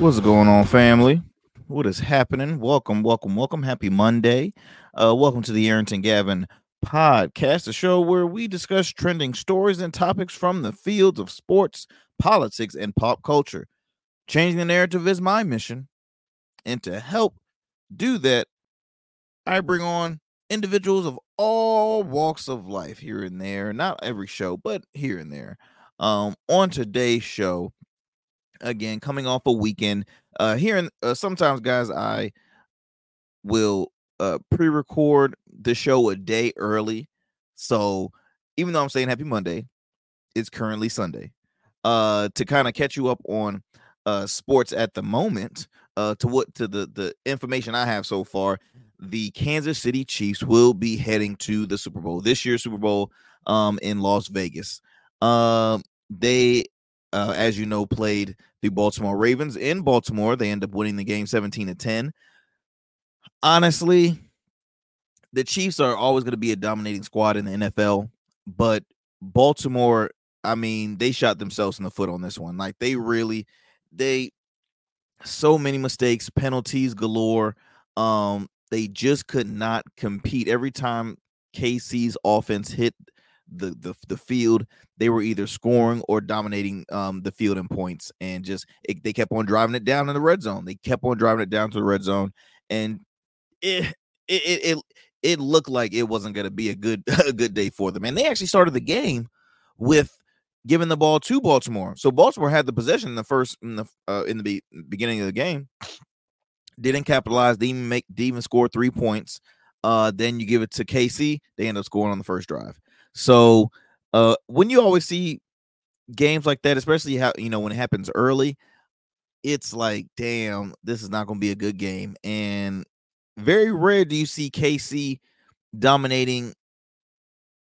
What's going on, family? What is happening? Welcome, welcome, welcome. Happy Monday. Uh, welcome to the Arrington Gavin podcast, a show where we discuss trending stories and topics from the fields of sports, politics, and pop culture. Changing the narrative is my mission. And to help do that, I bring on individuals of all walks of life here and there. Not every show, but here and there. Um, on today's show, again coming off a weekend uh here uh, sometimes guys i will uh pre-record the show a day early. So even though i'm saying happy monday it's currently sunday uh to kind of catch you up on uh sports at the moment uh to what to the the information i have so far the kansas city chiefs will be heading to the super bowl this year's super bowl um in las vegas. Um they uh, as you know, played the Baltimore Ravens in Baltimore. They end up winning the game 17 to 10. Honestly, the Chiefs are always going to be a dominating squad in the NFL, but Baltimore, I mean, they shot themselves in the foot on this one. Like they really, they so many mistakes, penalties galore. Um, they just could not compete. Every time KC's offense hit the the, the field they were either scoring or dominating um, the field in points and just it, they kept on driving it down in the red zone. They kept on driving it down to the red zone and it it it, it, looked like it wasn't going to be a good a good day for them and they actually started the game with giving the ball to Baltimore. So Baltimore had the possession in the first in the uh, in the be- beginning of the game didn't capitalize didn't even make didn't even score three points. Uh, then you give it to KC, they end up scoring on the first drive. So uh when you always see games like that, especially how you know when it happens early, it's like, damn, this is not gonna be a good game. And very rare do you see KC dominating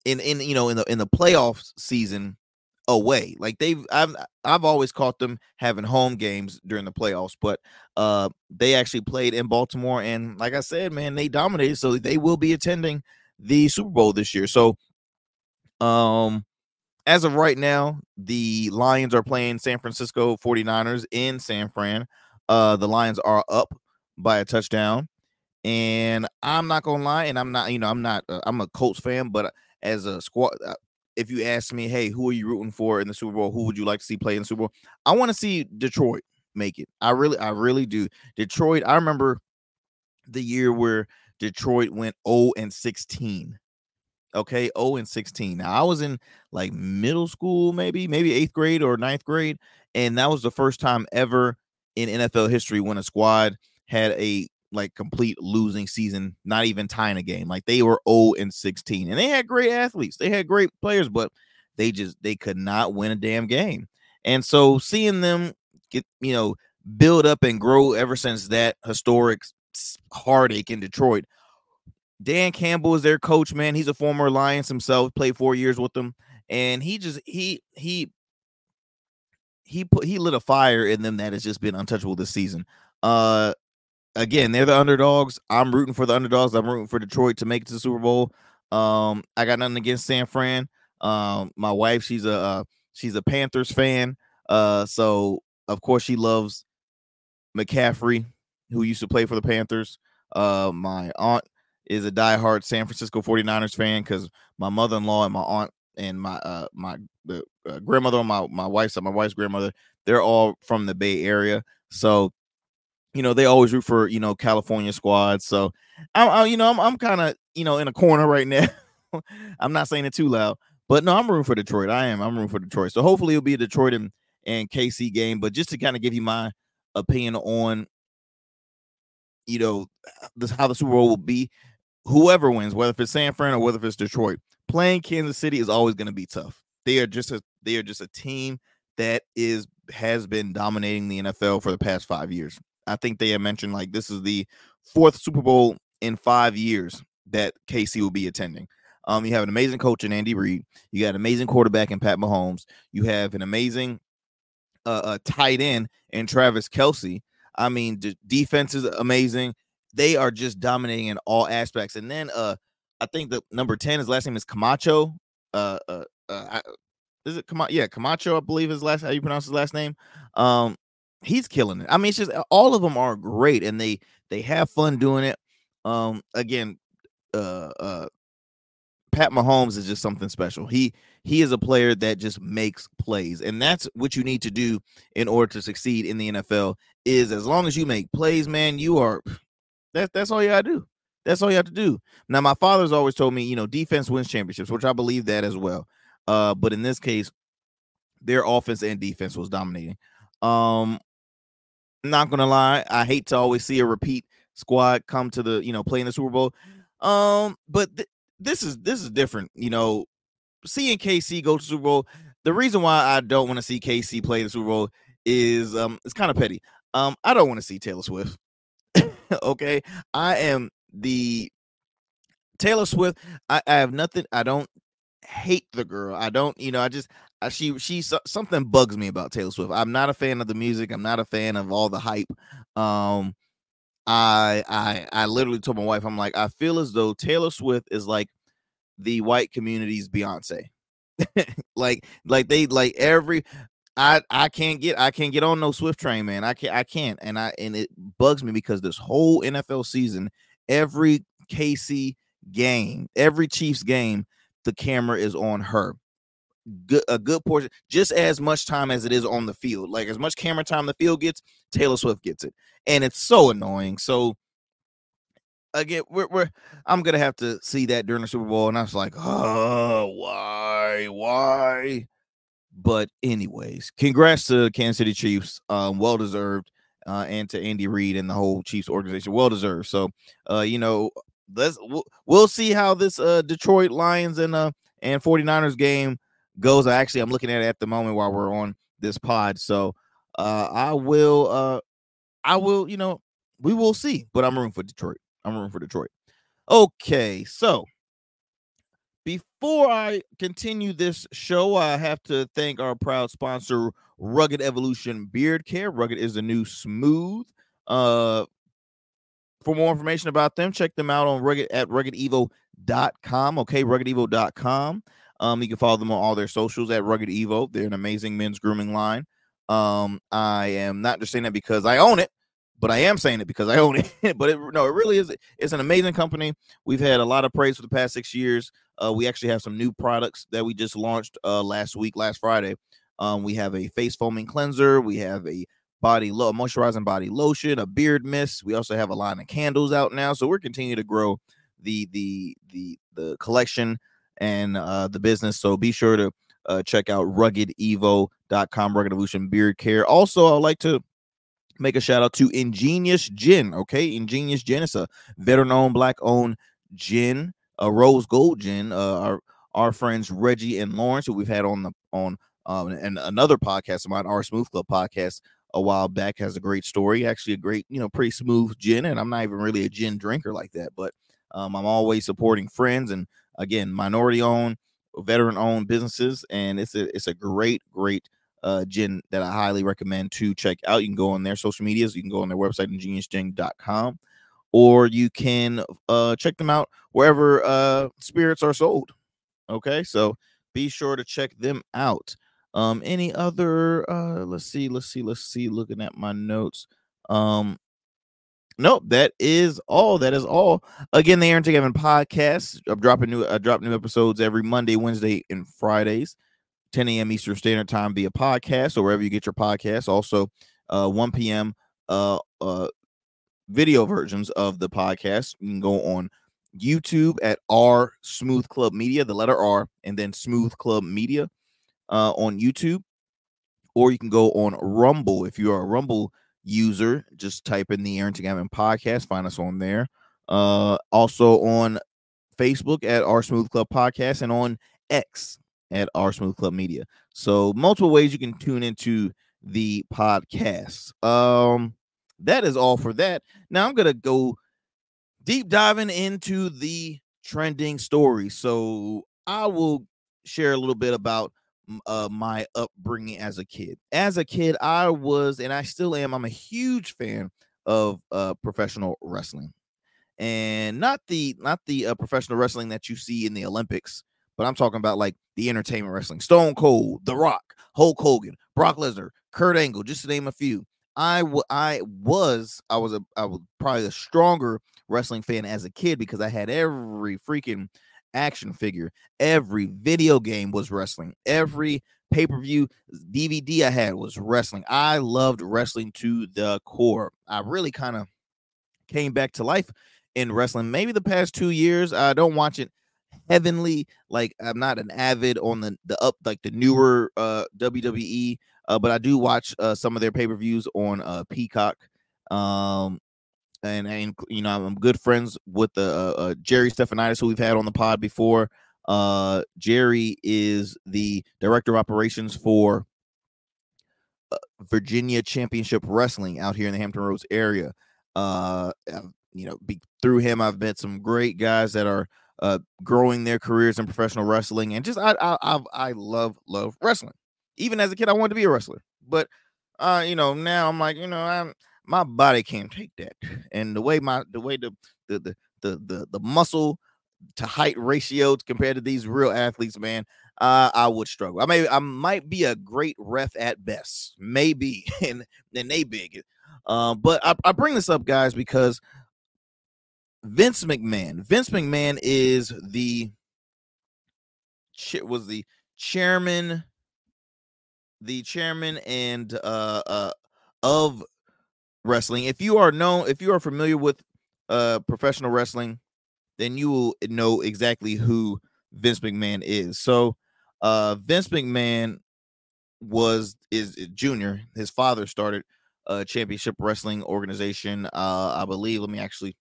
in in you know in the in the playoff season away. Like they've I've I've always caught them having home games during the playoffs, but uh they actually played in Baltimore and like I said, man, they dominated so they will be attending the Super Bowl this year. So um, as of right now, the Lions are playing San Francisco 49ers in San Fran. Uh, the Lions are up by a touchdown. And I'm not gonna lie, and I'm not, you know, I'm not, uh, I'm a Colts fan, but as a squad, uh, if you ask me, hey, who are you rooting for in the Super Bowl? Who would you like to see play in the Super Bowl? I want to see Detroit make it. I really, I really do. Detroit. I remember the year where Detroit went 0 and 16 Okay, 0 and 16. Now I was in like middle school, maybe, maybe eighth grade or ninth grade, and that was the first time ever in NFL history when a squad had a like complete losing season, not even tying a game. Like they were 0 and 16, and they had great athletes, they had great players, but they just they could not win a damn game. And so seeing them get you know build up and grow ever since that historic heartache in Detroit Dan Campbell is their coach, man. He's a former Lions himself, played four years with them, and he just he he he put he lit a fire in them that has just been untouchable this season. Uh again, they're the underdogs. I'm rooting for the underdogs. I'm rooting for Detroit to make it to the Super Bowl. Um, I got nothing against San Fran. Um, my wife, she's a uh, she's a Panthers fan. Uh, so of course she loves McCaffrey, who used to play for the Panthers. Uh, my aunt is a diehard San Francisco 49ers fan because my mother-in-law and my aunt and my uh my uh, grandmother my my wife's my wife's grandmother they're all from the Bay Area. So you know they always root for you know California squads. So I'm, I, you know I'm I'm kind of you know in a corner right now. I'm not saying it too loud but no I'm rooting for Detroit. I am. I'm rooting for Detroit. So hopefully it'll be a Detroit and and KC game but just to kind of give you my opinion on you know this how the Super Bowl will be whoever wins, whether it's San Fran or whether it's Detroit, playing Kansas City is always going to be tough. They are just a they are just a team that is has been dominating the NFL for the past five years. I think they have mentioned like this is the fourth Super Bowl in five years that KC will be attending. Um, you have an amazing coach in Andy Reid. You got an amazing quarterback in Pat Mahomes. You have an amazing uh, tight end in Travis Kelce. I mean, the defense is amazing they are just dominating in all aspects. And then uh I think the number 10, his last name is Camacho. Uh uh, uh I, is it Camacho? Yeah, Camacho, I believe his last how you pronounce his last name. Um, he's killing it. I mean, it's just all of them are great and they they have fun doing it. Um, again, uh, uh, Pat Mahomes is just something special. He he is a player that just makes plays, and that's what you need to do in order to succeed in the NFL. Is as long as you make plays, man, you are. That's that's all you gotta do. That's all you have to do. Now, my father's always told me, you know, defense wins championships, which I believe that as well. Uh, but in this case, their offense and defense was dominating. Um, not gonna lie, I hate to always see a repeat squad come to the, you know, play in the Super Bowl. Um, but th- this is this is different. You know, seeing KC go to Super Bowl. The reason why I don't want to see KC play the Super Bowl is um it's kind of petty. Um, I don't want to see Taylor Swift. okay, I am the Taylor Swift. I, I have nothing. I don't hate the girl. I don't. You know. I just uh, she she something bugs me about Taylor Swift. I'm not a fan of the music. I'm not a fan of all the hype. Um, I I I literally told my wife, I'm like, I feel as though Taylor Swift is like the white community's Beyonce. like like they like every I I can't get I can't get on no Swift train, man. I can't I can't and I and it bugs me because this whole NFL season, every KC game, every Chiefs game, the camera is on her good a good portion, just as much time as it is on the field. Like as much camera time the field gets, Taylor Swift gets it, and it's so annoying. So again, we're, we're I'm gonna have to see that during the Super Bowl, and I was like, oh, why, why? But anyways, congrats to Kansas City Chiefs, um, well deserved, uh, and to Andy Reid and the whole Chiefs organization, well deserved. So, uh, you know, let's we'll, see how this uh Detroit Lions and uh and 49ers game goes. I actually I'm looking at it at the moment while we're on this pod. So uh I will uh I will, you know, we will see. But I'm rooting for Detroit. I'm rooting for Detroit. Okay, so before I continue this show, I have to thank our proud sponsor, Rugged Evolution Beard Care. Rugged is the new smooth. Uh for more information about them, check them out on rugged at ruggedevo.com. Okay, ruggedevo.com. Um, you can follow them on all their socials at Rugged Evo. They're an amazing men's grooming line. Um, I am not just saying that because I own it, but I am saying it because I own it. but it, no, it really is. It's an amazing company. We've had a lot of praise for the past six years. Uh, we actually have some new products that we just launched uh, last week, last Friday. Um, we have a face foaming cleanser. We have a body low moisturizing body lotion, a beard mist. We also have a line of candles out now. So we're continuing to grow the the the the collection and uh, the business. So be sure to uh, check out ruggedevo.com, Rugged Evolution Beard Care. Also, I'd like to make a shout out to Ingenious Gin. Okay, Ingenious Gin. is a veteran owned, black owned gin, a rose gold gin. Uh, our our friends Reggie and Lawrence, who we've had on the on um, and another podcast of our Smooth Club podcast, a while back, has a great story. Actually, a great, you know, pretty smooth gin. And I'm not even really a gin drinker like that, but um, I'm always supporting friends and again, minority owned, veteran owned businesses, and it's a it's a great great uh, gin that I highly recommend to check out. You can go on their social medias, you can go on their website, ingeniousgin.com, or you can uh, check them out wherever uh, spirits are sold. Okay, so be sure to check them out. Um, any other uh let's see, let's see, let's see, looking at my notes. Um, Nope, that is all. That is all. Again, the Arrington Gavin podcast. I'm dropping new. I drop new episodes every Monday, Wednesday, and Fridays, 10 a.m. Eastern Standard Time via podcast or wherever you get your podcasts. Also, uh, 1 p.m. Uh, uh, video versions of the podcast. You can go on YouTube at R Smooth Club Media, the letter R, and then Smooth Club Media uh, on YouTube, or you can go on Rumble if you are a Rumble user, just type in the Arrington Gavin podcast, find us on there. Uh, also on Facebook at our Smooth Club Podcast and on X at our Smooth Club Media. So multiple ways you can tune into the podcast. Um, that is all for that. Now I'm gonna go deep diving into the trending story. So I will share a little bit about uh, my upbringing as a kid. As a kid, I was, and I still am, I'm a huge fan of uh, professional wrestling, and not the not the uh, professional wrestling that you see in the Olympics, but I'm talking about like the entertainment wrestling. Stone Cold, The Rock, Hulk Hogan, Brock Lesnar, Kurt Angle, just to name a few. I w- I was I was a I was probably a stronger wrestling fan as a kid because I had every freaking action figure, every video game was wrestling, every pay per view DVD I had was wrestling. I loved wrestling to the core. I really kind of came back to life in wrestling. Maybe the past two years, I don't watch it heavenly. Like I'm not an avid on the the up like the newer uh WWE, uh, but I do watch uh some of their pay per views on uh Peacock. Um, and and you know I'm good friends with the uh, uh, Jerry Stephanitis who we've had on the pod before. Uh, Jerry is the director of operations for uh, Virginia Championship Wrestling out here in the Hampton Roads area. Uh, you know, be, through him, I've met some great guys that are uh, growing their careers in professional wrestling, and just I I I, I love love wrestling. Even as a kid, I wanted to be a wrestler, but uh, you know, now I'm like, you know, I'm my body can't take that, and the way my the way the the the the the, the muscle to height ratio compared to these real athletes, man, uh, I would struggle. I may I might be a great ref at best, maybe, and and they big. Uh, but I, I bring this up, guys, because Vince McMahon. Vince McMahon is the was the chairman, the chairman and uh, uh of wrestling. If you are known, if you are familiar with uh professional wrestling, then you will know exactly who Vince McMahon is. So uh Vince McMahon was is junior. His father started a championship wrestling organization. Uh I believe, let me actually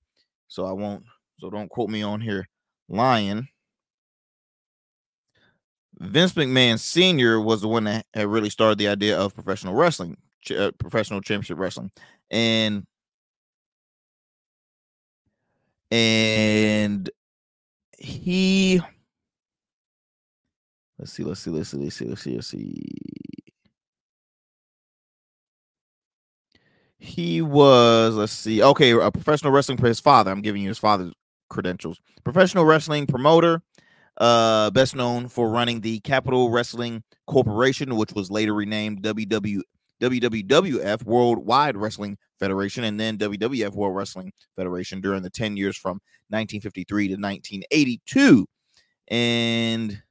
so I won't so don't quote me on here lying. Vince McMahon Sr. was the one that had really started the idea of professional wrestling, uh, professional championship wrestling and and he let's see let's see let's see let's see let's see let's see he was let's see okay a professional wrestling for his father i'm giving you his father's credentials professional wrestling promoter uh best known for running the Capitol Wrestling Corporation which was later renamed ww WWF Worldwide Wrestling Federation and then WWF World Wrestling Federation during the 10 years from 1953 to 1982. And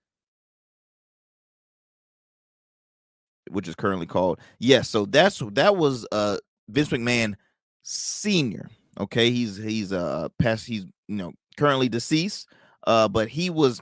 which is currently called. Yes, so that's that was uh Vince McMahon senior. Okay, he's he's uh past he's you know currently deceased. Uh, but he was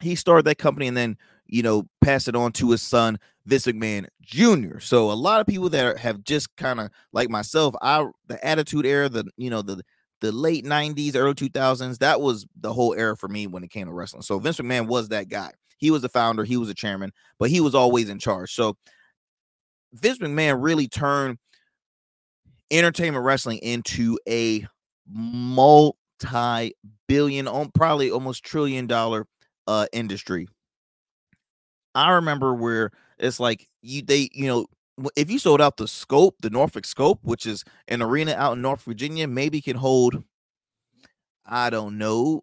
he started that company and then you know passed it on to his son Vince McMahon Jr. So a lot of people that are, have just kind of like myself, I the Attitude Era, the you know the the late '90s, early 2000s, that was the whole era for me when it came to wrestling. So Vince McMahon was that guy. He was the founder, he was a chairman, but he was always in charge. So Vince McMahon really turned entertainment wrestling into a multi-billion, probably almost trillion dollar uh industry. I remember where it's like you they you know if you sold out the scope, the Norfolk scope, which is an arena out in North Virginia, maybe can hold, I don't know,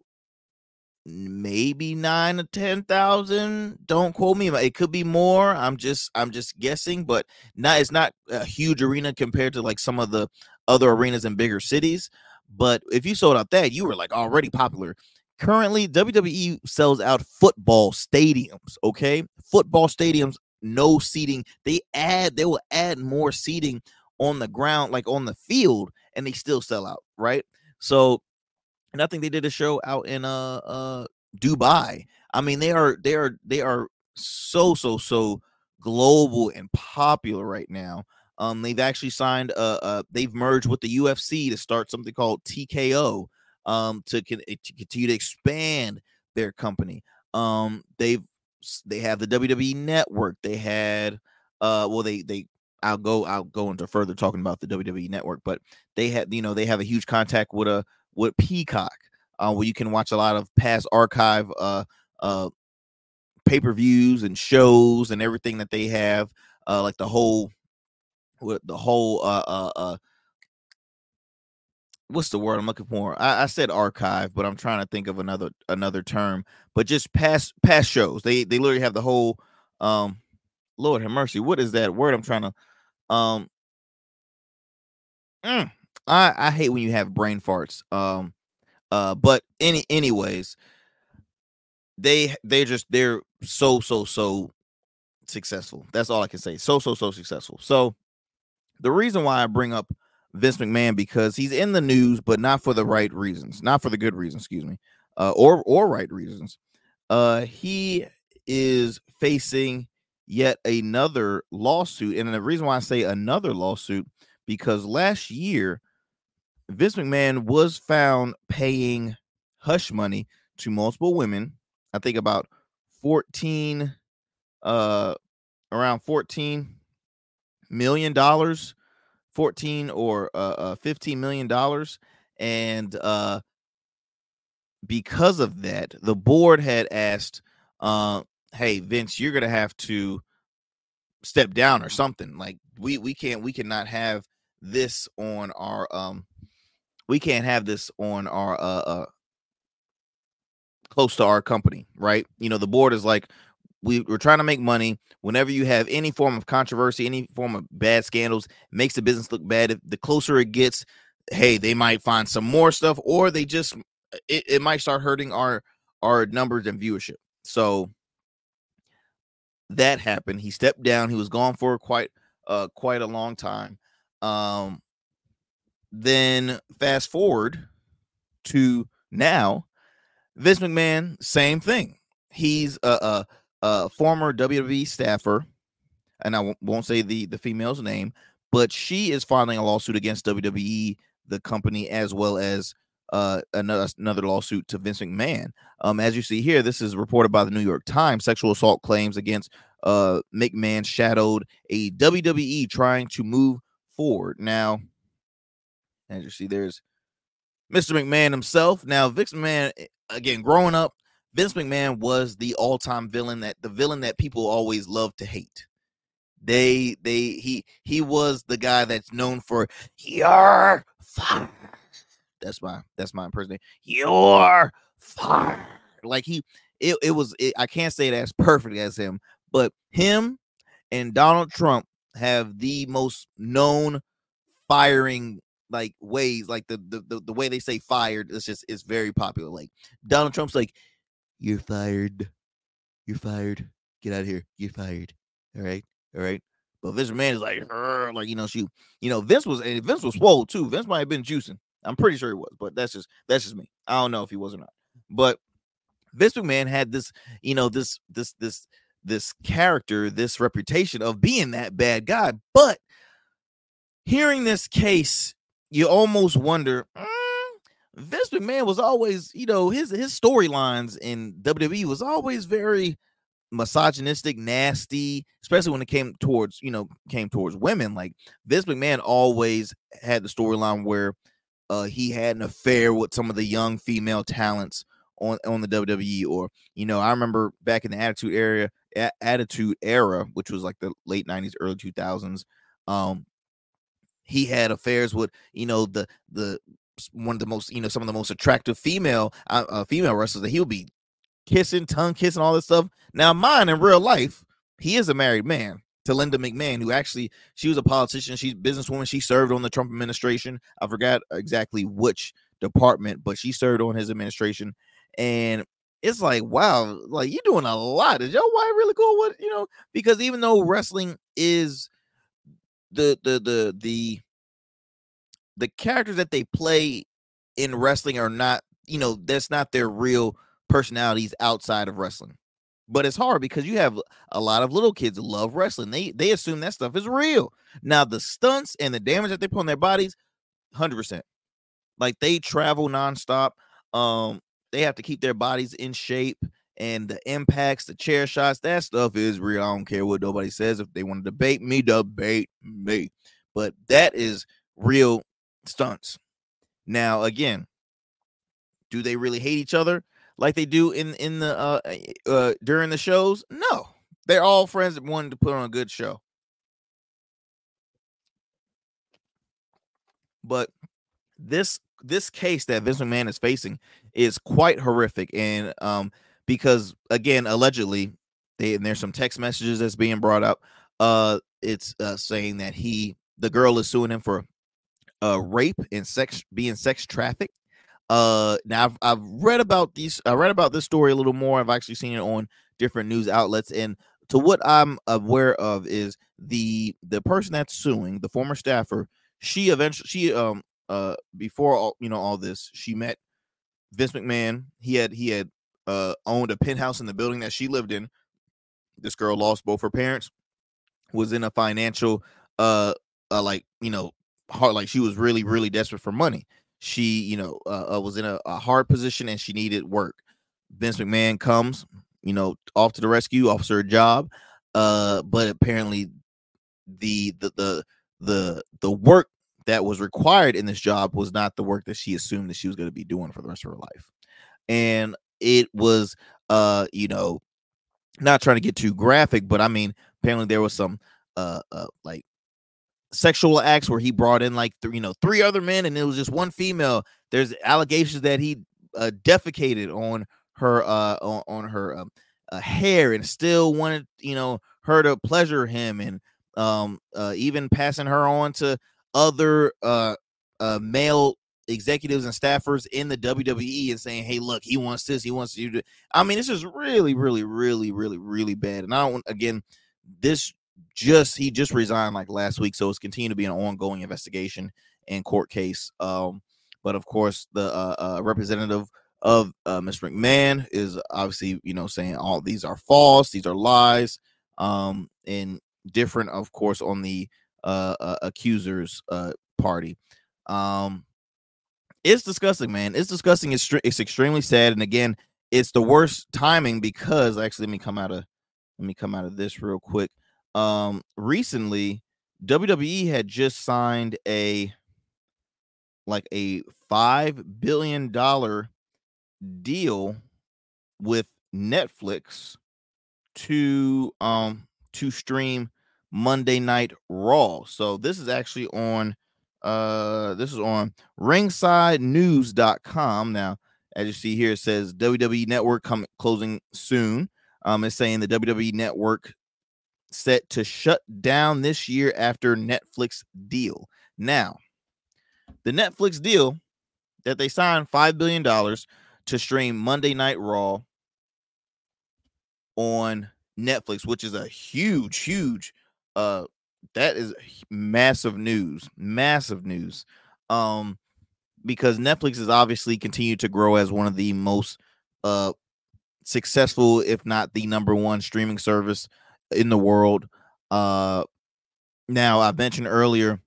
maybe nine or ten thousand. Don't quote me. It could be more. I'm just I'm just guessing, but not it's not a huge arena compared to like some of the other arenas in bigger cities. But if you sold out that, you were like already popular. Currently, WWE sells out football stadiums. Okay, football stadiums no seating. They add, they will add more seating on the ground, like on the field, and they still sell out, right? So, and I think they did a show out in uh uh Dubai. I mean, they are they are they are so so so global and popular right now. Um, they've actually signed uh, uh they've merged with the UFC to start something called TKO um to, to continue to expand their company. Um, they've they have the WWE network. They had uh well they they I'll go I'll go into further talking about the WWE network, but they had you know they have a huge contact with a with Peacock uh, where you can watch a lot of past archive uh uh pay-per-views and shows and everything that they have uh like the whole the whole uh uh uh what's the word I'm looking for? I, I, said archive, but I'm trying to think of another another term. But just past past shows. They they literally have the whole um Lord have mercy. What is that word I'm trying to um Mm, I I hate when you have brain farts. Um, uh, but any anyways, they they just they're so so so successful. That's all I can say. So so so successful. So the reason why I bring up Vince McMahon because he's in the news, but not for the right reasons, not for the good reasons, excuse me, uh, or or right reasons. Uh, he is facing yet another lawsuit, and the reason why I say another lawsuit because last year Vince McMahon was found paying hush money to multiple women. I think about 14 uh around 14 million dollars 14 or uh, uh 15 million dollars and uh because of that the board had asked uh hey Vince you're going to have to step down or something like we we can't we cannot have this on our um we can't have this on our uh, uh close to our company right you know the board is like we, we're trying to make money. Whenever you have any form of controversy, any form of bad scandals, makes the business look bad. If the closer it gets, hey, they might find some more stuff, or they just it, it might start hurting our our numbers and viewership. So that happened. He stepped down. He was gone for quite uh quite a long time. Um then fast forward to now, Vince McMahon, same thing. He's a, a a former WWE staffer, and I won't say the the female's name, but she is filing a lawsuit against WWE, the company, as well as uh, another another lawsuit to Vince McMahon. Um, as you see here, this is reported by the New York Times. Sexual assault claims against uh McMahon shadowed a WWE trying to move forward. Now, as you see, there's Mr. McMahon himself. Now, Vince McMahon, eh, again, growing up, Vince McMahon was the all-time villain that the villain that people always love to hate. They they he he was the guy that's known for your fire. That's my that's my impersonation. Your fire. Like he it, it was it, I can't say it as perfect as him, but him and Donald Trump have the most known firing like ways like the, the the, way they say fired it's just it's very popular like donald trump's like you're fired. You're fired. Get out of here. You're fired. All right. All right. But Vince McMahon is like, like you know, she, you know, Vince was and Vince was swole too. Vince might have been juicing. I'm pretty sure he was, but that's just that's just me. I don't know if he was or not. But Vince McMahon had this, you know, this this this this character, this reputation of being that bad guy. But hearing this case, you almost wonder, mm, Vince McMahon was always, you know, his his storylines in WWE was always very misogynistic, nasty, especially when it came towards, you know, came towards women. Like Vince McMahon always had the storyline where uh he had an affair with some of the young female talents on on the WWE or you know, I remember back in the attitude area a- attitude era, which was like the late 90s, early 2000s, um he had affairs with you know the the one of the most, you know, some of the most attractive female uh, uh, female wrestlers that he'll be kissing, tongue kissing, all this stuff. Now, mine in real life, he is a married man to Linda McMahon, who actually she was a politician. She's a businesswoman. She served on the Trump administration. I forgot exactly which department, but she served on his administration. And it's like, wow, like you're doing a lot. Is your wife really cool What you know? Because even though wrestling is the the the the the characters that they play in wrestling are not, you know, that's not their real personalities outside of wrestling. But it's hard because you have a lot of little kids love wrestling. They they assume that stuff is real. Now the stunts and the damage that they put on their bodies, hundred percent. Like they travel nonstop. Um, they have to keep their bodies in shape and the impacts, the chair shots, that stuff is real. I don't care what nobody says. If they want to debate me, debate me. But that is real stunts. Now, again, do they really hate each other like they do in in the uh, uh during the shows? No, they're all friends that wanted to put on a good show. But this this case that Vince McMahon is facing is quite horrific, and um because again, allegedly, they, and there's some text messages that's being brought up. Uh, it's uh, saying that he the girl is suing him for uh, rape and sex being sex trafficked. Uh, now I've, I've read about these. I read about this story a little more. I've actually seen it on different news outlets, and to what I'm aware of is the the person that's suing the former staffer. She eventually she um uh before all you know all this she met Vince McMahon. He had he had uh owned a penthouse in the building that she lived in. This girl lost both her parents. Was in a financial uh, uh like you know hard like she was really really desperate for money she you know uh, uh, was in a, a, hard position and she needed work vince mcmahon comes you know off to the rescue offers her job uh but apparently the the the the, the work that was required in this job was not the work that she assumed that she was going to be doing for the rest of her life and it was uh you know not trying to get too graphic but i mean apparently there was some uh, uh like sexual acts where he brought in like th- you know three other men and it was just one female. There's allegations that he uh, defecated on her uh on, on her um, uh, hair and still wanted you know her to pleasure him and um uh, even passing her on to other uh uh male executives and staffers in the WWE and saying, "Hey, look, he wants this, he wants you to." I mean, this is really, really, really, really, really bad. And I don't. Again, this just he just resigned like last week, so it's continuing to be an ongoing investigation and court case. Um, but of course, the uh, uh, representative of uh, Mr. McMahon is obviously you know saying all these are false, these are lies, um, and different, of course, on the uh, uh accusers uh party. Um, it's disgusting, man. It's disgusting. It's it's extremely sad, and again, it's the worst timing because actually, let me come out of let me come out of this real quick um recently WWE had just signed a like a 5 billion dollar deal with Netflix to um to stream Monday Night Raw. So this is actually on uh this is on ringsidenews.com. Now, as you see here, it says WWE Network coming closing soon. Um, it's saying the WWE Network set to shut down this year after Netflix deal. Now, the Netflix deal that they signed $5 billion to stream Monday Night Raw on Netflix, which is a huge, huge, uh, that is massive news, massive news. Um, because Netflix has obviously continued to grow as one of the most uh successful, if not the number one streaming service in the world. Uh, now I mentioned earlier,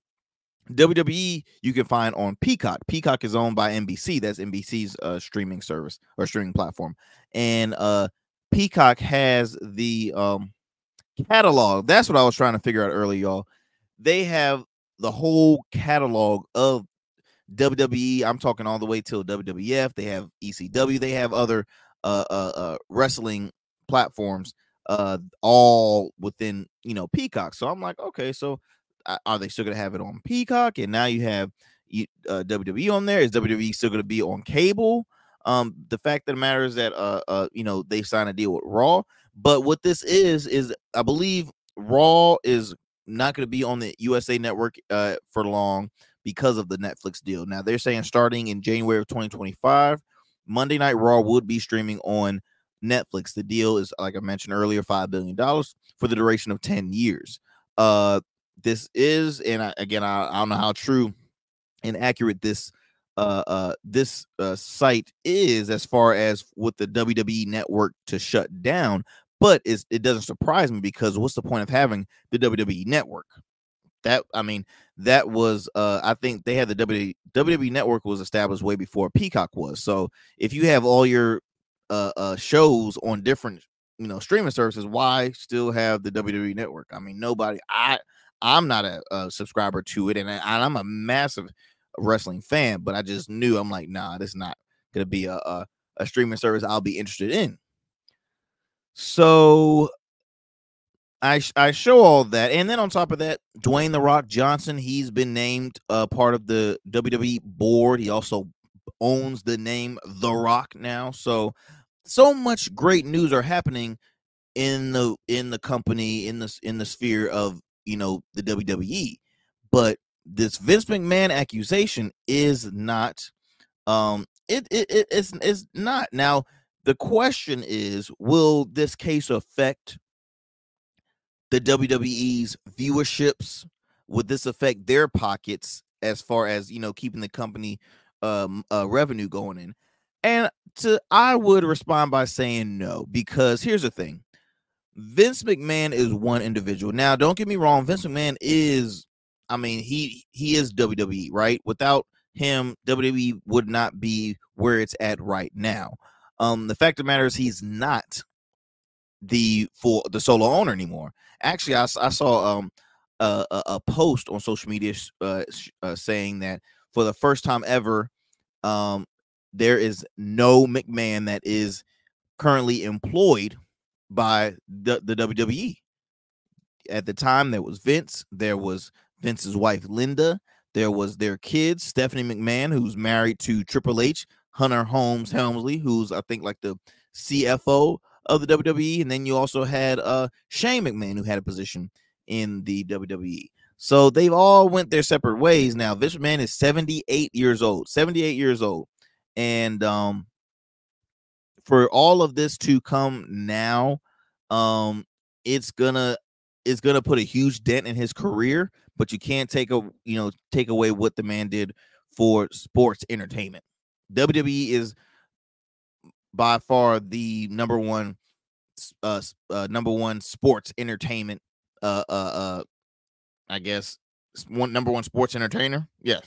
WWE you can find on Peacock. Peacock is owned by NBC. That's NBC's uh, streaming service or streaming platform, and uh, Peacock has the um, catalog. That's what I was trying to figure out earlier, y'all. They have the whole catalog of WWE. I'm talking all the way till WWF. They have ECW. They have other uh, uh, uh, wrestling platforms uh all within you know peacock so i'm like okay so are they still gonna have it on peacock and now you have uh, wwe on there is wwe still gonna be on cable um the fact that matters that uh uh you know they signed a deal with raw but what this is is i believe raw is not going to be on the usa network uh for long because of the netflix deal now they're saying starting in january of 2025 monday night raw would be streaming on Netflix. The deal is, like I mentioned earlier, $5 billion for the duration of 10 years. Uh, this is, and I, again, I, I don't know how true and accurate this uh, uh, this uh, site is as far as with the WWE network to shut down, but it doesn't surprise me because what's the point of having the WWE network? That I mean, that was uh, I think they had the WWE WWE network was established way before Peacock was. So if you have all your uh, uh, shows on different you know streaming services, why still have the WWE network? I mean, nobody. I I'm not a, a subscriber to it, and, I, am a massive wrestling fan, but I just knew I'm like, nah, this is not gonna be a, a, a streaming service I'll be interested in. So I I show all that, and then on top of that, Dwayne the Rock Johnson, he's been named uh, part of the WWE board. He also owns the name The Rock now. So so much great news are happening in the in the company in this in the sphere of you know the WWE. But this Vince McMahon accusation is not um it, it, it it's it's not. Now the question is will this case affect the WWE's viewerships? Would this affect their pockets as far as you know keeping the company um uh, revenue going in? And to I would respond by saying no because here's the thing. Vince McMahon is one individual. Now don't get me wrong Vince McMahon is I mean he he is WWE right? Without him WWE would not be where it's at right now. Um the fact of the matter is he's not the for the solo owner anymore. Actually I, I saw um a, a, post on social media uh, uh, saying that for the first time ever, um, there is no McMahon that is currently employed by the, the WWE. At the time, there was Vince, there was Vince's wife Linda, there was their kids, Stephanie McMahon, who's married to Triple H, Hunter Holmes Helmsley, who's I think like the CFO of the WWE, and then you also had uh Shane McMahon, who had a position in the WWE. So they've all went their separate ways now. Vince McMahon is 78 years old, 78 years old. And um for all of this to come now, um it's gonna it's gonna put a huge dent in his career, but you can't take a you know take away what the man did for sports entertainment. WWE is by far the number one uh, uh number one sports entertainment uh uh uh I guess one number one sports entertainer. Yes.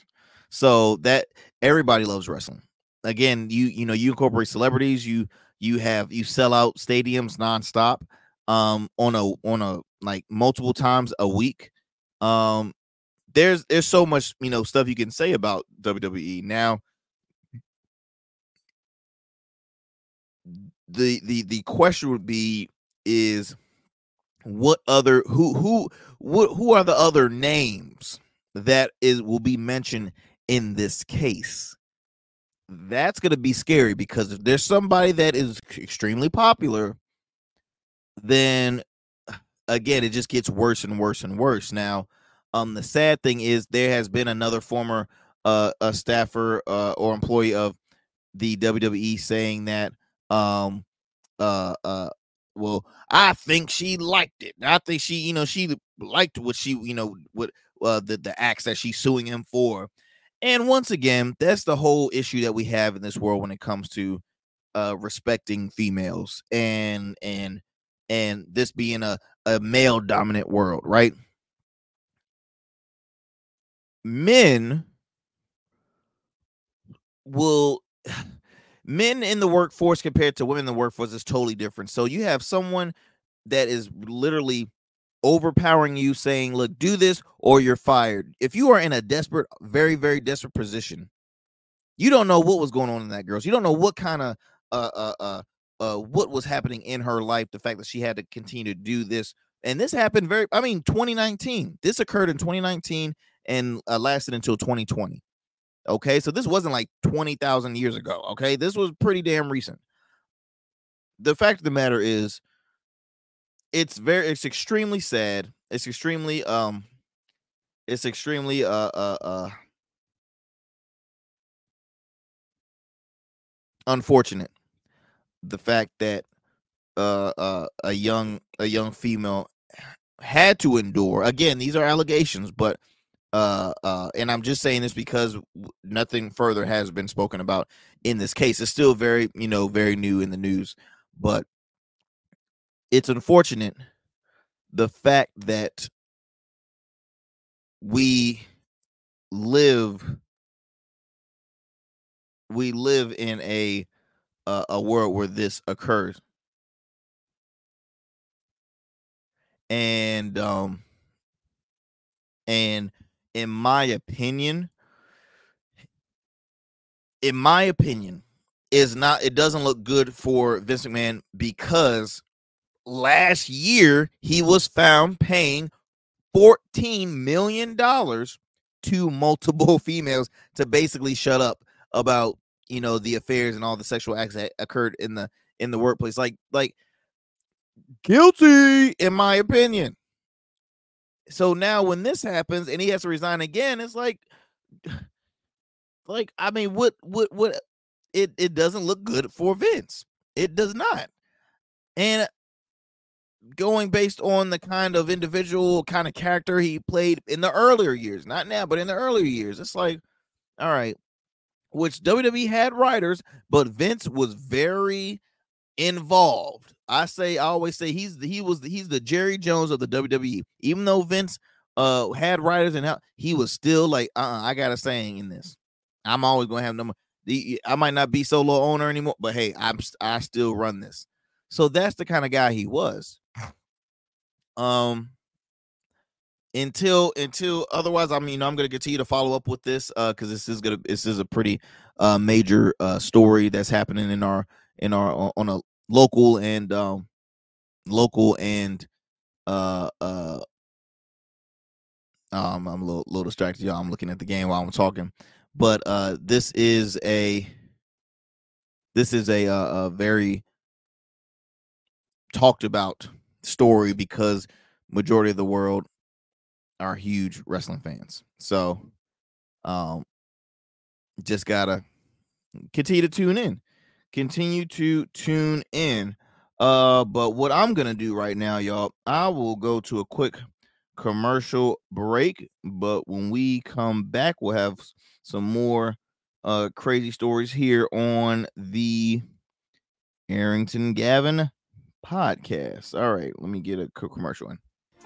So that everybody loves wrestling. Again, you you know, you incorporate celebrities, you you have you sell out stadiums nonstop um on a on a like multiple times a week. Um there's there's so much, you know, stuff you can say about WWE. Now the the the question would be is what other who who who, who are the other names that is will be mentioned in this case that's going to be scary because if there's somebody that is extremely popular then again it just gets worse and worse and worse now um the sad thing is there has been another former uh a staffer uh, or employee of the WWE saying that um uh uh well, I think she liked it. I think she, you know, she liked what she, you know, what uh, the the acts that she's suing him for. And once again, that's the whole issue that we have in this world when it comes to uh respecting females and and and this being a a male dominant world, right? Men will men in the workforce compared to women in the workforce is totally different. So you have someone that is literally overpowering you saying, look, do this or you're fired. If you are in a desperate, very, very desperate position, you don't know what was going on in that girl's. You don't know what kind of uh uh uh uh what was happening in her life, the fact that she had to continue to do this. And this happened very, I mean, 2019. This occurred in 2019 and uh, lasted until 2020. Okay, so this wasn't like 20,000 years ago. Okay, this was pretty damn recent. The fact of the matter is, it's very, it's extremely sad. It's extremely, um, it's extremely, uh, uh, uh, unfortunate. The fact that, uh, uh, a young, a young female had to endure. Again, these are allegations, but uh, uh, and I'm just saying this because nothing further has been spoken about in this case. It's still very, you know, very new in the news, but it's unfortunate the fact that we live we live in a uh, a world where this occurs. And um and in my opinion, in my opinion, is not it doesn't look good for Vince McMahon because last year he was found paying 14 million dollars to multiple females to basically shut up about you know the affairs and all the sexual acts that occurred in the in the workplace like like guilty in my opinion so now when this happens and he has to resign again, it's like, like I mean, what, what, what? Uh, it it doesn't look good for Vince. It does not. And going based on the kind of individual kind of character he played in the earlier years, not now, but in the earlier years, it's like, all right, which WWE had writers, but Vince was very involved. I say, I always say he's the, he was the, he's the Jerry Jones of the WWE. Even though Vince uh had writers and how he was still like, uh, uh I got a saying in this. I'm always gonna have number. I might not be solo owner anymore, but hey, I'm I still run this. So that's the kind of guy he was. Um, until until otherwise, I mean, I'm gonna continue to follow up with this uh because this is gonna this is a pretty uh major uh story that's happening in our in our on a local and um local and uh uh um I'm a little, little distracted y'all. I'm looking at the game while I'm talking. But uh this is a this is a a, a very talked about story because majority of the world are huge wrestling fans so um just gotta continue to tune in continue to tune in. Uh, but what I'm gonna do right now, y'all, I will go to a quick commercial break. But when we come back, we'll have some more uh crazy stories here on the Arrington Gavin podcast. All right, let me get a commercial in.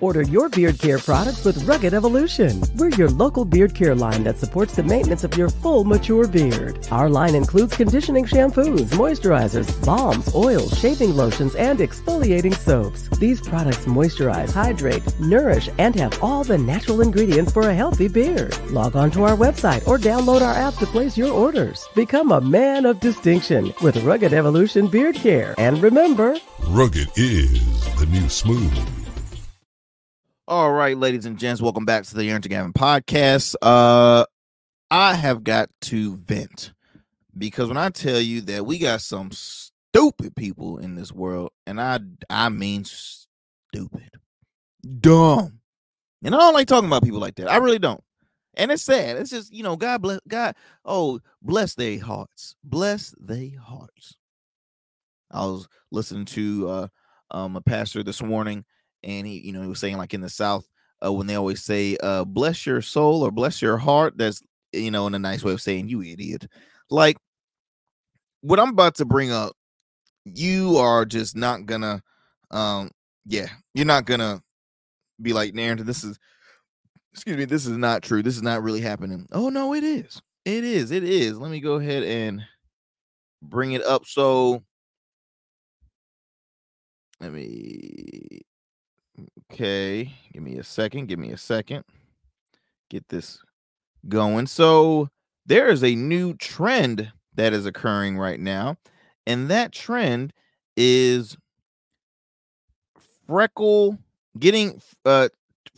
Order your beard care products with Rugged Evolution. We're your local beard care line that supports the maintenance of your full mature beard. Our line includes conditioning shampoos, moisturizers, balms, oils, shaving lotions, and exfoliating soaps. These products moisturize, hydrate, nourish, and have all the natural ingredients for a healthy beard. Log on to our website or download our app to place your orders. Become a man of distinction with Rugged Evolution Beard Care. And remember, Rugged is the new smooth. All right, ladies and gents, welcome back to the Arrington Gavin podcast. Uh, I have got to vent because when I tell you that we got some stupid people in this world, and I I mean stupid, dumb, and I don't like talking about people like that. I really don't, and it's sad. It's just you know, God bless God. Oh, bless their hearts, bless their hearts. I was listening to uh, um, a pastor this morning and he you know he was saying like in the south uh, when they always say uh bless your soul or bless your heart that's you know in a nice way of saying you idiot. Like what i'm about to bring up you are just not gonna um yeah you're not gonna be like Narrington, this is excuse me this is not true this is not really happening. Oh no it is it is it is let me go ahead and bring it up so let me Okay, give me a second. Give me a second. Get this going. So, there is a new trend that is occurring right now, and that trend is freckle getting uh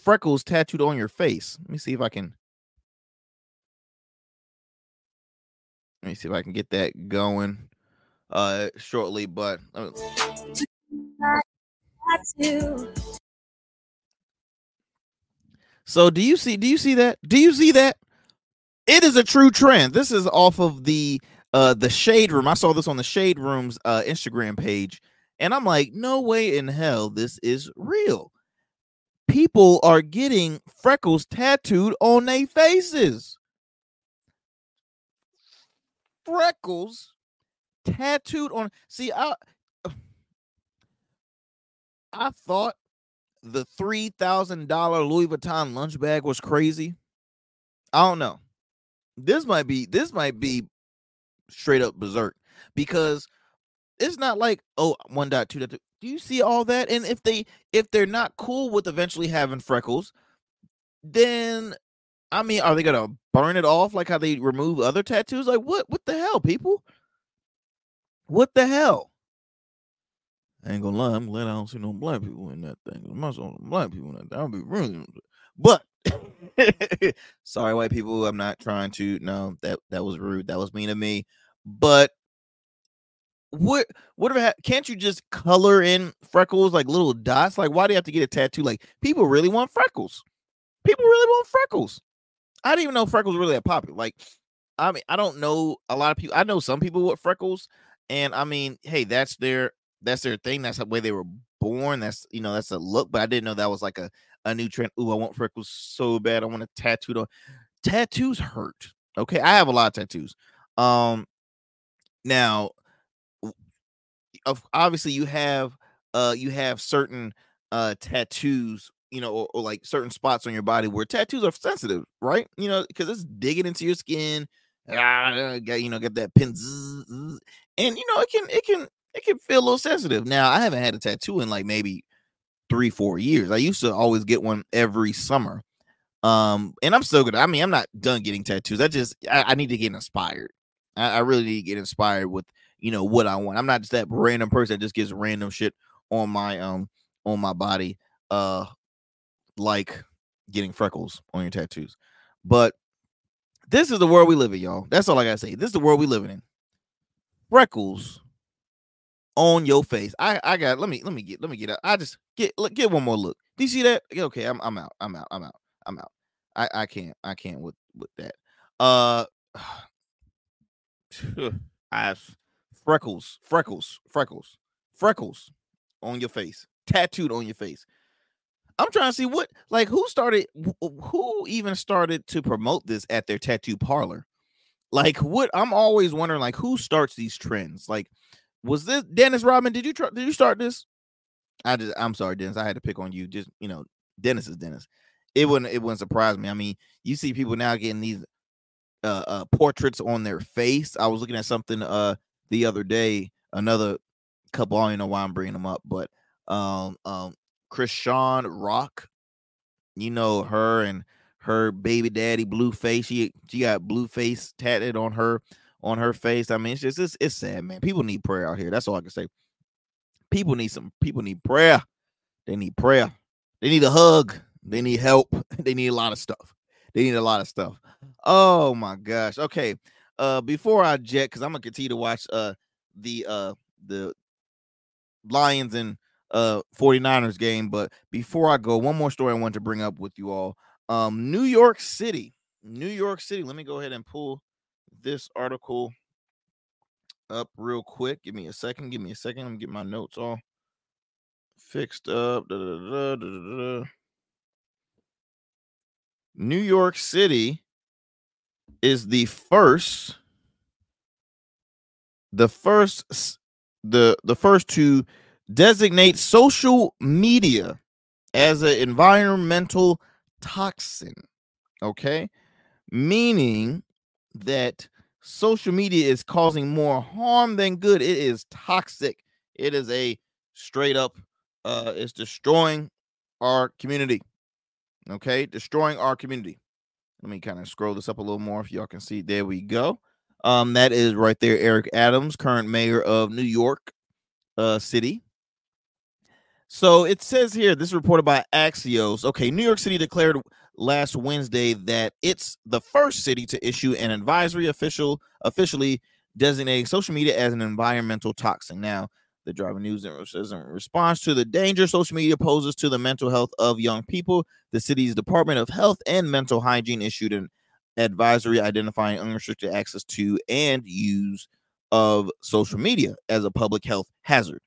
freckles tattooed on your face. Let me see if I can Let me see if I can get that going uh shortly, but so do you see do you see that? Do you see that? It is a true trend. This is off of the uh the shade room. I saw this on the shade room's uh Instagram page and I'm like, no way in hell this is real. People are getting freckles tattooed on their faces. Freckles tattooed on see I I thought the three thousand dollar Louis Vuitton lunch bag was crazy. I don't know. This might be this might be straight up berserk because it's not like oh one dot two dot. Do you see all that? And if they if they're not cool with eventually having freckles, then I mean, are they gonna burn it off like how they remove other tattoos? Like what? What the hell, people? What the hell? I ain't gonna lie, I'm glad I don't see no black people in that thing. I'm not seeing black people in that. That would be really. But sorry, white people. I'm not trying to. No, that that was rude. That was mean of me. But what whatever can't you just color in freckles like little dots? Like, why do you have to get a tattoo? Like, people really want freckles. people really want freckles. I didn't even know freckles really that popular. Like, I mean, I don't know a lot of people. I know some people with freckles, and I mean, hey, that's their that's their thing. That's the way they were born. That's you know, that's a look. But I didn't know that was like a a new trend. Ooh, I want freckles so bad. I want a tattoo. On. Tattoos hurt. Okay, I have a lot of tattoos. Um, now, obviously you have uh you have certain uh tattoos you know, or, or, like certain spots on your body where tattoos are sensitive, right? You know, because it's digging into your skin. Ah, you know, get that pin, and you know, it can, it can, it can feel a little sensitive. Now, I haven't had a tattoo in like maybe three, four years. I used to always get one every summer. Um, and I'm still good. I mean, I'm not done getting tattoos. I just, I, I need to get inspired. I, I really need to get inspired with, you know, what I want. I'm not just that random person that just gets random shit on my um on my body. Uh, like getting freckles on your tattoos. But this is the world we live in, y'all. That's all I gotta say. This is the world we living in. Freckles on your face. I I got let me let me get let me get out. I just get look, get one more look. Do you see that? Okay, I'm I'm out. I'm out. I'm out. I'm out. I I can't I can't with with that. Uh I have freckles, freckles, freckles, freckles on your face, tattooed on your face. I'm trying to see what like who started who even started to promote this at their tattoo parlor. Like what I'm always wondering like who starts these trends? Like was this Dennis Rodman? Did you try did you start this? I just I'm sorry, Dennis. I had to pick on you. Just you know, Dennis is Dennis. It wouldn't it wouldn't surprise me. I mean, you see people now getting these uh, uh portraits on their face. I was looking at something uh the other day, another couple, I don't know why I'm bringing them up, but um um Chrisean Rock. You know her and her baby daddy Blueface. She she got Blueface tatted on her on her face. I mean, it's just it's, it's sad, man. People need prayer out here. That's all I can say. People need some people need prayer. They need prayer. They need a hug. They need help. They need a lot of stuff. They need a lot of stuff. Oh my gosh. Okay. Uh before I jet, because I'm gonna continue to watch uh the uh the Lions and uh 49ers game. But before I go, one more story I want to bring up with you all. Um, New York City. New York City. Let me go ahead and pull this article up real quick. Give me a second. Give me a second. I'm get my notes all fixed up. Da, da, da, New York City is the first the first the the first to designate social media as an environmental toxin. Okay. Meaning that social media is causing more harm than good. It is toxic. It is a straight up, uh, it's destroying our community. Okay. Destroying our community. Let me kind of scroll this up a little more if y'all can see. There we go. Um, that is right there, Eric Adams, current mayor of New York uh, City. So it says here, this is reported by Axios. Okay, New York City declared last Wednesday that it's the first city to issue an advisory official officially designating social media as an environmental toxin. Now, the Driver News says in response to the danger social media poses to the mental health of young people, the city's Department of Health and Mental Hygiene issued an advisory identifying unrestricted access to and use of social media as a public health hazard.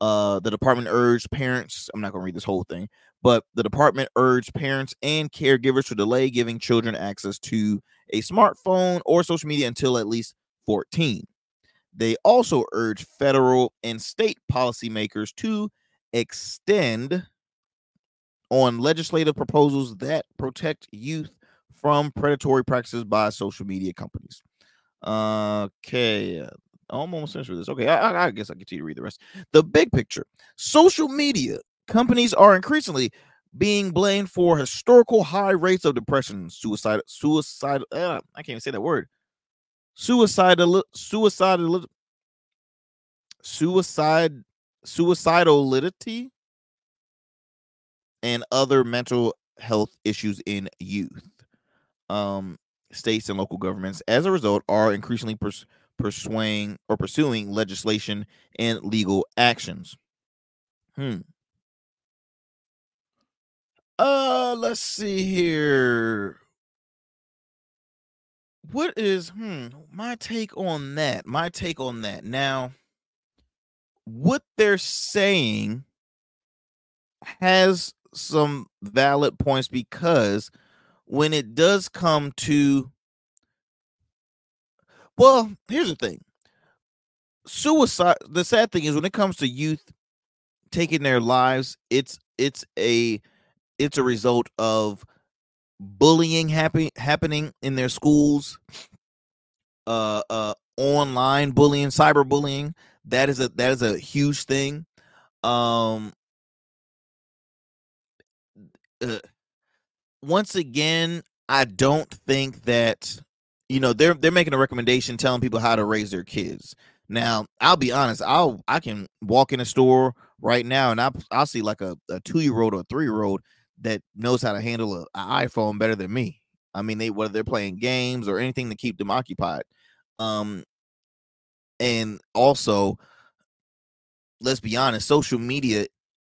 Uh, the department urged parents, I'm not going to read this whole thing, but the department urged parents and caregivers to delay giving children access to a smartphone or social media until at least 14. They also urged federal and state policymakers to extend on legislative proposals that protect youth from predatory practices by social media companies. Okay, almost finished with this. Okay, I, I guess I can continue to read the rest. The big picture: social media companies are increasingly being blamed for historical high rates of depression, suicide, suicide. Uh, I can't even say that word. Suicidal, suicidal, suicide, suicidality, and other mental health issues in youth. Um, states and local governments, as a result, are increasingly pers- pursuing or pursuing legislation and legal actions. Hmm. Uh, let's see here. What is hmm my take on that? My take on that. Now, what they're saying has some valid points because when it does come to well, here's the thing. Suicide the sad thing is when it comes to youth taking their lives, it's it's a it's a result of bullying happen, happening in their schools, uh uh online bullying, cyberbullying. That is a that is a huge thing. Um uh, once again, I don't think that you know they're they're making a recommendation telling people how to raise their kids. Now, I'll be honest, I'll I can walk in a store right now and I I'll see like a, a two year old or a three year old that knows how to handle an iPhone better than me. I mean, they whether they're playing games or anything to keep them occupied. Um, and also, let's be honest, social media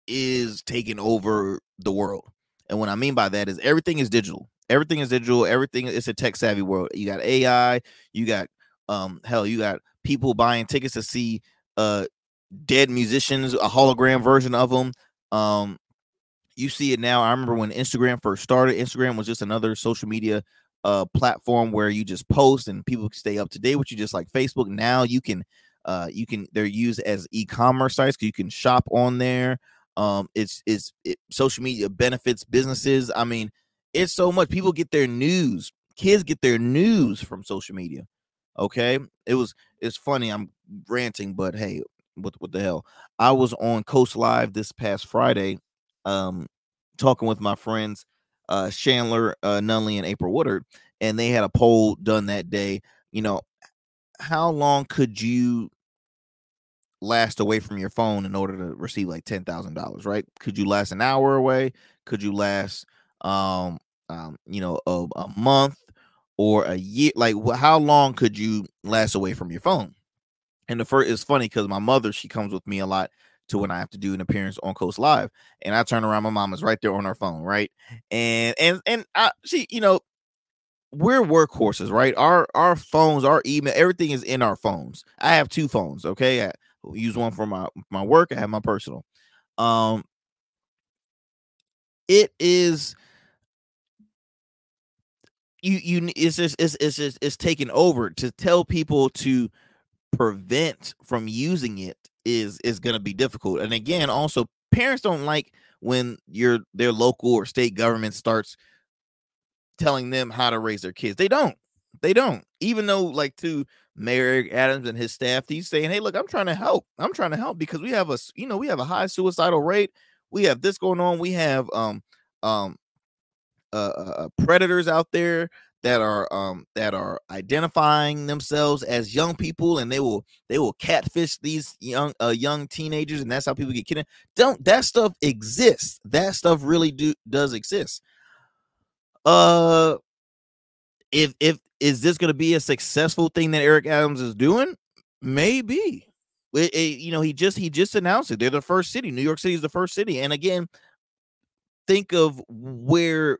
is taking over the world. And what I mean by that is everything is digital. Everything is digital. Everything is a tech savvy world. You got AI. You got um hell. You got people buying tickets to see uh dead musicians, a hologram version of them. Um, you see it now. I remember when Instagram first started. Instagram was just another social media uh platform where you just post and people stay up to date with you, just like Facebook. Now you can uh you can they're used as e-commerce sites. You can shop on there. Um, it's it's it, social media benefits businesses. I mean, it's so much. People get their news. Kids get their news from social media. Okay, it was it's funny. I'm ranting, but hey, what what the hell? I was on Coast Live this past Friday, um, talking with my friends, uh, Chandler uh, Nunley and April Woodard, and they had a poll done that day. You know, how long could you last away from your phone in order to receive like ten thousand dollars, right? Could you last an hour away? Could you last um um you know a, a month or a year? Like wh- how long could you last away from your phone? And the first is funny because my mother she comes with me a lot to when I have to do an appearance on Coast Live, and I turn around, my mom is right there on her phone, right? And and and I, she, you know, we're workhorses, right? Our our phones, our email, everything is in our phones. I have two phones, okay? I use one for my my work. I have my personal. Um, it is you you it's just it's it's just it's taken over. To tell people to prevent from using it is is going to be difficult. And again also parents don't like when your their local or state government starts telling them how to raise their kids. They don't. They don't. Even though like to mayor Eric adams and his staff he's saying hey look i'm trying to help. I'm trying to help because we have a you know we have a high suicidal rate. We have this going on. We have um um uh, uh, predators out there that are um that are identifying themselves as young people and they will they will catfish these young uh young teenagers and that's how people get kidnapped don't that stuff exists. That stuff really do does exist. Uh if if is this going to be a successful thing that eric adams is doing? Maybe. It, it- you know he just he just announced it. They're the first city. New york city is the first city. And again think of where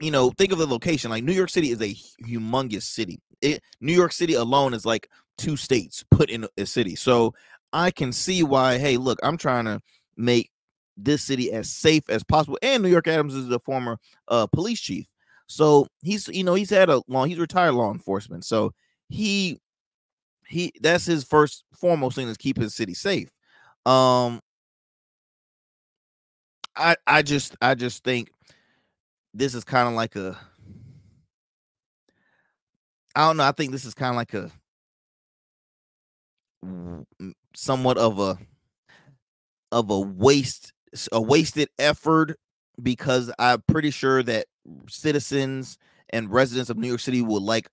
you know think of the location like new york city is a humongous city. It new york city alone is like two states put in a city. So i can see why hey look i'm trying to make this city as safe as possible and new york adams is a former uh police chief. So he's you know he's had a long he's retired law enforcement so he he that's his first foremost thing is keep his city safe. Um i i just i just think this is kind of like a I don't know. I think this is kind of like a somewhat of a of a waste a wasted effort because I'm pretty sure that citizens and residents of New York City would like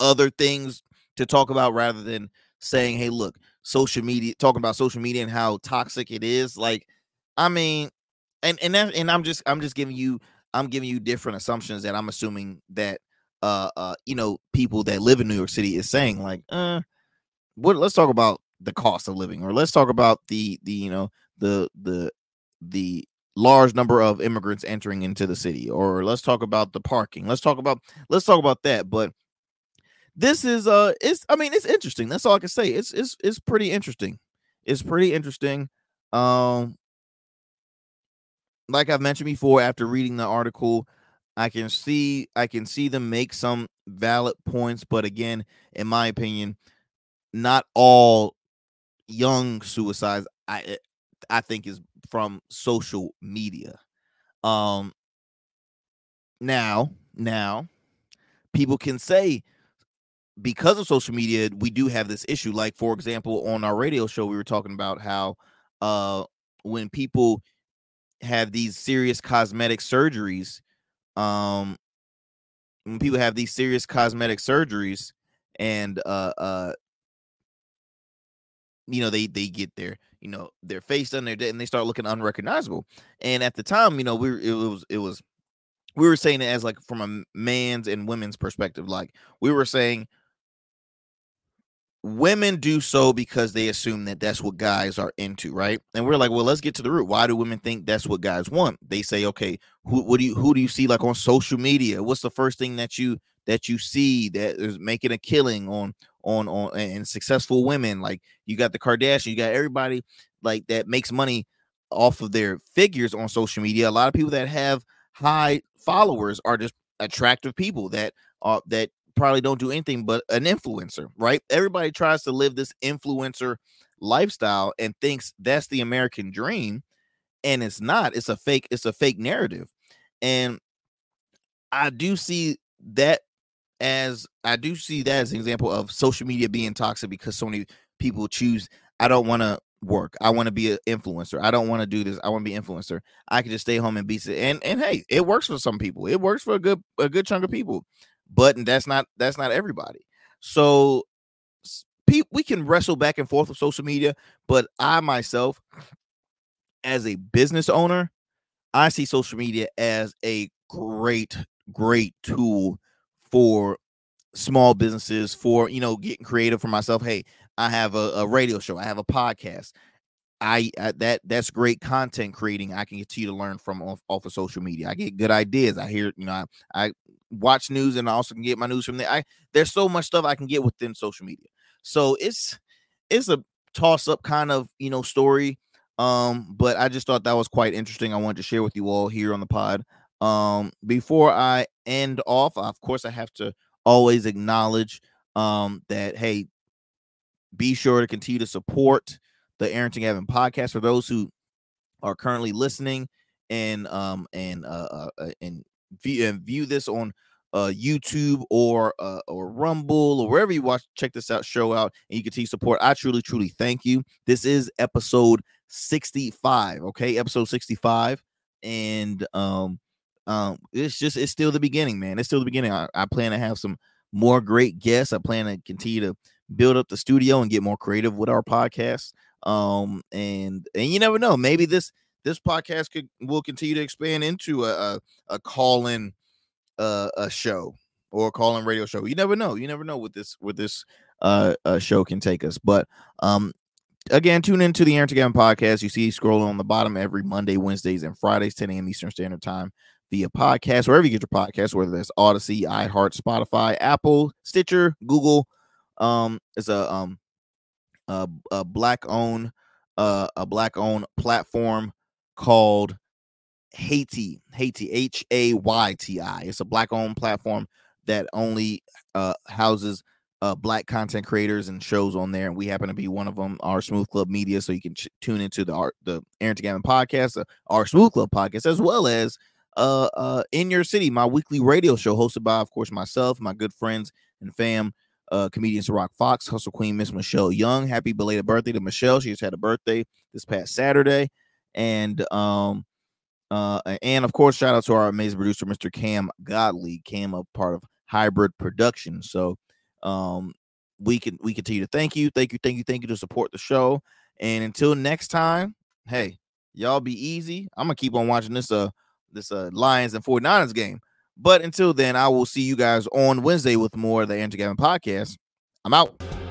other things to talk about rather than saying, "Hey, look, social media talking about social media and how toxic it is." Like, I mean, and and that, and I'm just I'm just giving you I'm giving you different assumptions that I'm assuming that uh uh you know people that live in New York City is saying like uh what let's talk about the cost of living or let's talk about the the you know the the the large number of immigrants entering into the city or let's talk about the parking let's talk about let's talk about that. But this is uh it's i mean it's interesting that's all i can say it's it's it's pretty interesting it's pretty interesting um like i've mentioned before after reading the article i can see i can see them make some valid points but again in my opinion not all young suicides i i think is from social media. Um now, now people can say because of social media we do have this issue like for example on our radio show we were talking about how uh when people have these serious cosmetic surgeries um when people have these serious cosmetic surgeries and uh uh you know they they get their you know their face done their and they start looking unrecognizable. And at the time you know we it was it was we were saying it as like from a man's and women's perspective like we were saying women do so because they assume that that's what guys are into right? And we're like well let's get to the root. Why do women think that's what guys want? They say okay who what do you who do you see like on social media? What's the first thing that you that you see that is making a killing on on on and successful women? Like you got the Kardashian, you got everybody like that makes money off of their figures on social media. A lot of people that have high followers are just attractive people that are that probably don't do anything but an influencer, right? Everybody tries to live this influencer lifestyle and thinks that's the American dream and it's not. It's a fake it's a fake narrative. And I do see that as I do see that as an example of social media being toxic because so many people choose. I don't want to work. I want to be an influencer. I don't want to do this. I want to be influencer. I can just stay home and be and and hey, it works for some people. It works for a good a good chunk of people, but that's not that's not everybody. So we can wrestle back and forth with social media, but I myself, as a business owner, I see social media as a great great tool for small businesses for you know getting creative for myself hey i have a, a radio show i have a podcast I, I, that that's great content creating i can continue to learn from off, off of social media i get good ideas i hear you know I, I watch news and i also can get my news from there. I there's so much stuff i can get within social media. So it's it's a toss up kind of you know story um but i just thought that was quite interesting. I wanted to share with you all here on the pod. Um, before I end off, of course, I have to always acknowledge um, that hey, be sure to continue to support the Arrington Gavin podcast for those who are currently listening and um and uh, uh, uh and view and view this on uh YouTube or uh or Rumble or wherever you watch check this out show out and you continue support. I truly truly thank you. This is episode 65, okay? Episode 65 and um um it's just it's still the beginning man it's still the beginning I, I, plan to have some more great guests i plan to continue to build up the studio and get more creative with our podcast um and and you never know maybe this this podcast could will continue to expand into a a, a call in uh, a show or a call in radio show you never know you never know what this what this uh, uh show can take us but um again, tune into the Arrington Gavin podcast. You see scrolling on the bottom every Monday, Wednesdays, and Fridays, 10 a.m. Eastern Standard Time via podcast, wherever you get your podcast, whether that's Audacy, iHeart, Spotify, Apple, Stitcher, Google. Um, it's a um a, a black owned uh a black owned platform called Hayti, Hayti, H A Y T I. It's a black owned platform that only uh houses uh, black content creators and shows on there, and we happen to be one of them. Our Smooth Club Media, so you can ch- tune into the the Arrington Gavin podcast, uh, our Smooth Club podcast, as well as uh, uh, in your city, my weekly radio show hosted by, of course, myself, my good friends and fam, uh, comedian Rock Fox, Hustle Queen, Miss Michelle Young. Happy belated birthday to Michelle. She just had a birthday this past Saturday, and um, uh, and of course, shout out to our amazing producer, Mr. Cam Godley. Cam, a part of Hybrid Production. So, um, we can we continue to thank you, thank you, thank you, thank you to support the show. And until next time, hey, y'all be easy. I'm gonna keep on watching this uh this uh Lions and 49ers game. But until then, I will see you guys on Wednesday with more of the Arrington Gavin podcast. I'm out.